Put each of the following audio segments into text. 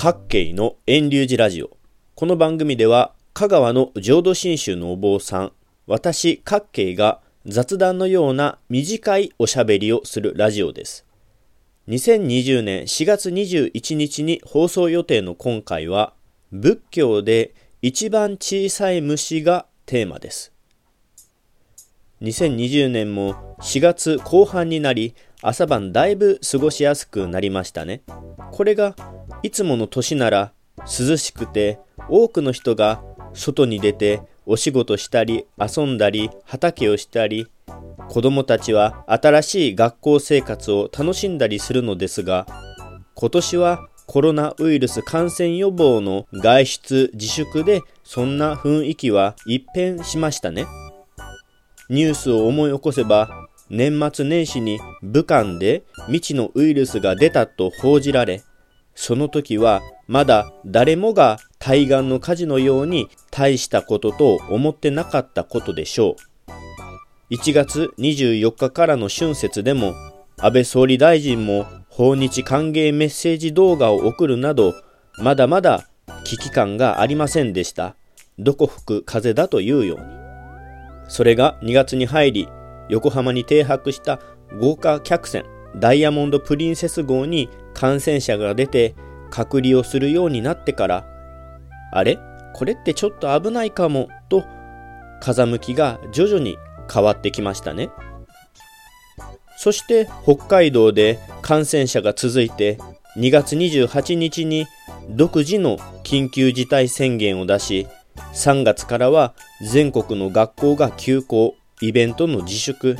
各系の遠流寺ラジオ。この番組では、香川の浄土真宗のお坊さん、私各系が雑談のような短いおしゃべりをするラジオです。2020年4月21日に放送予定の今回は、仏教で一番小さい虫がテーマです。2020年も4月後半になり、朝晩だいぶ過ごしやすくなりましたね。これがいつもの年なら涼しくて多くの人が外に出てお仕事したり遊んだり畑をしたり子供たちは新しい学校生活を楽しんだりするのですが今年はコロナウイルス感染予防の外出自粛でそんな雰囲気は一変しましたね。ニュースを思い起こせば年末年始に武漢で未知のウイルスが出たと報じられその時はまだ誰もが対岸の火事のように大したことと思ってなかったことでしょう。1月24日からの春節でも安倍総理大臣も訪日歓迎メッセージ動画を送るなどまだまだ危機感がありませんでした。どこ吹く風だというように。それが2月に入り横浜に停泊した豪華客船ダイヤモンド・プリンセス号に感染者が出て隔離をするようになってからあれ？これってちょっと危ないかも？と風向きが徐々に変わってきましたね。そして北海道で感染者が続いて2月28日に独自の緊急事態宣言を出し3月からは全国の学校が休校イベントの自粛。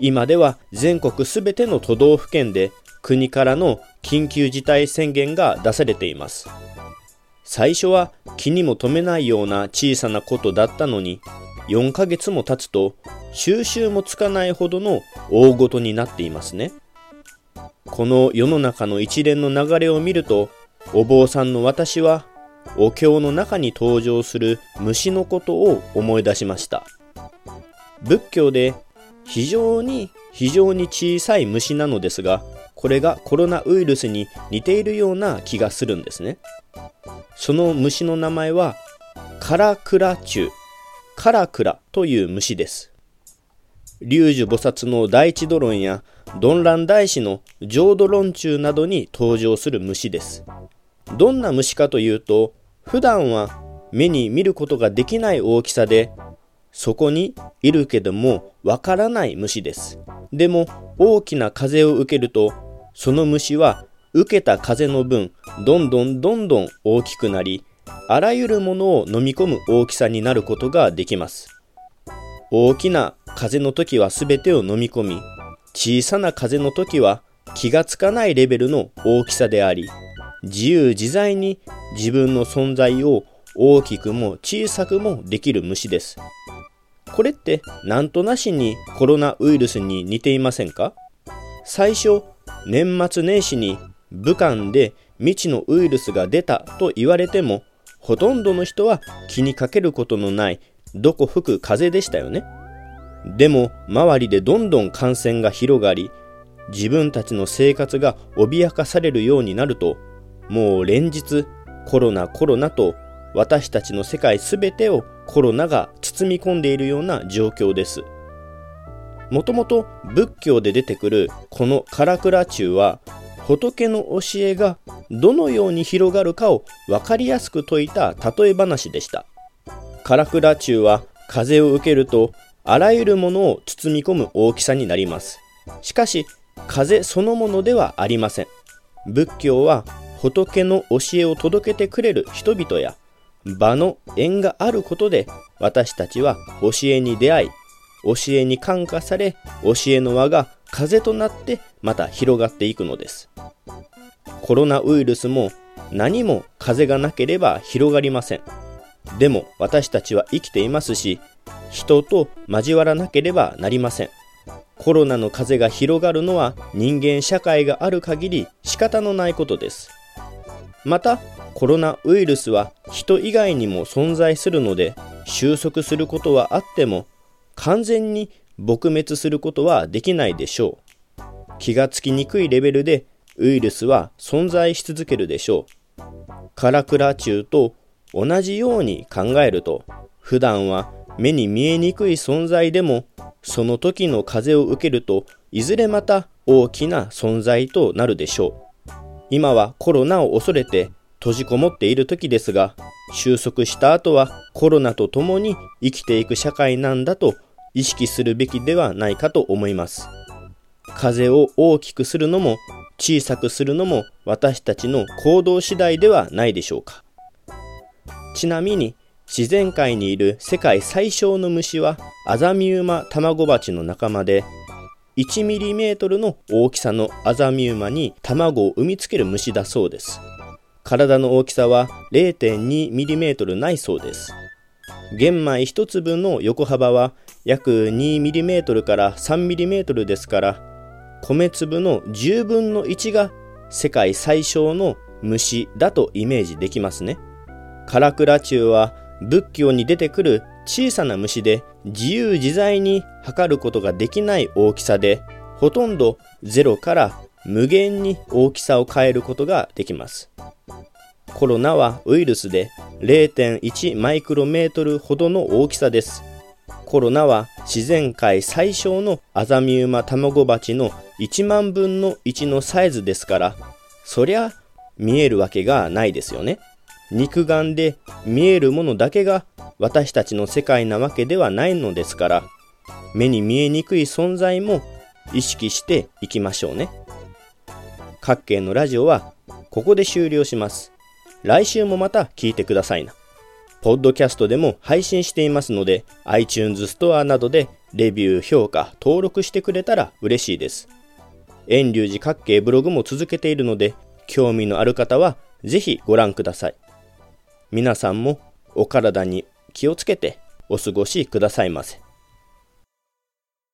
今では全国すべての都道府県で国からの緊急事態宣言が出されています。最初は気にも留めないような小さなことだったのに4ヶ月も経つと収集もつかないほどの大ごとになっていますね。この世の中の一連の流れを見るとお坊さんの私はお経の中に登場する虫のことを思い出しました。仏教で非常に非常に小さい虫なのですがこれがコロナウイルスに似ているような気がするんですね。その虫の名前はカラクラチュカラクラという虫です。龍樹菩薩の第一ドロンやドンラン大師の浄土論中などに登場する虫です。どんな虫かというと普段は目に見ることができない大きさでそこにいるけどもわからない虫です。でも大きな風を受けるとその虫は受けた風の分どんどんどんどん大きくなりあらゆるものを飲み込む大きさになることができます。大きな風の時は全てを飲み込み小さな風の時は気がつかないレベルの大きさであり自由自在に自分の存在を大きくも小さくもできる虫です。これってなんとなしにコロナウイルスに似ていませんか？最初年末年始に武漢で未知のウイルスが出たと言われてもほとんどの人は気にかけることのないどこ吹く風でしたよね。でも周りでどんどん感染が広がり自分たちの生活が脅かされるようになるともう連日コロナコロナと私たちの世界すべてをコロナが包み込んでいるような状況です。もともと仏教で出てくるこのカラクラ中は仏の教えがどのように広がるかを分かりやすく説いた例え話でした。カラクラ中は風を受けるとあらゆるものを包み込む大きさになります。しかし風そのものではありません。仏教は仏の教えを届けてくれる人々や場の縁があることで私たちは教えに出会い教えに感化され教えの輪が風となってまた広がっていくのです。コロナウイルスも何も風がなければ広がりません。でも私たちは生きていますし人と交わらなければなりません。コロナの風が広がるのは人間社会がある限り仕方のないことです。またコロナウイルスは人以外にも存在するので収束することはあっても完全に撲滅することはできないでしょう気がつきにくいレベルでウイルスは存在し続けるでしょうカラクラ中と同じように考えると、普段は目に見えにくい存在でも、その時の風を受けるといずれまた大きな存在となるでしょう。今はコロナを恐れて閉じこもっている時ですが、収束した後はコロナと共に生きていく社会なんだと意識するべきではないかと思います。風を大きくするのも小さくするのも私たちの行動次第ではないでしょうか。ちなみに自然界にいる世界最小の虫はアザミウマタマゴバチの仲間で 1mm の大きさのアザミウマに卵を産みつける虫だそうです。体の大きさは 0.2mm ないそうです。玄米1粒の横幅は約 2mm から 3mm ですから、米粒の10分の1が世界最小の虫だとイメージできますね。カラクラチュウは仏教に出てくる小さな虫で自由自在に測ることができない大きさでほとんど0から無限に大きさを変えることができます。コロナはウイルスで0.1マイクロメートルほどの大きさです。コロナは自然界最小のアザミウマ卵鉢の1万分の1のサイズですから、そりゃ見えるわけがないですよね。肉眼で見えるものだけが私たちの世界なわけではないのですから目に見えにくい存在も意識していきましょうね。各県のラジオはここで終了します。来週もまた聞いてくださいな。ポッドキャストでも配信していますので iTunes ストアなどでレビュー評価登録してくれたら嬉しいです。遠隆寺各系ブログも続けているので興味のある方はぜひご覧ください。皆さんもお体に気をつけてお過ごしくださいませ。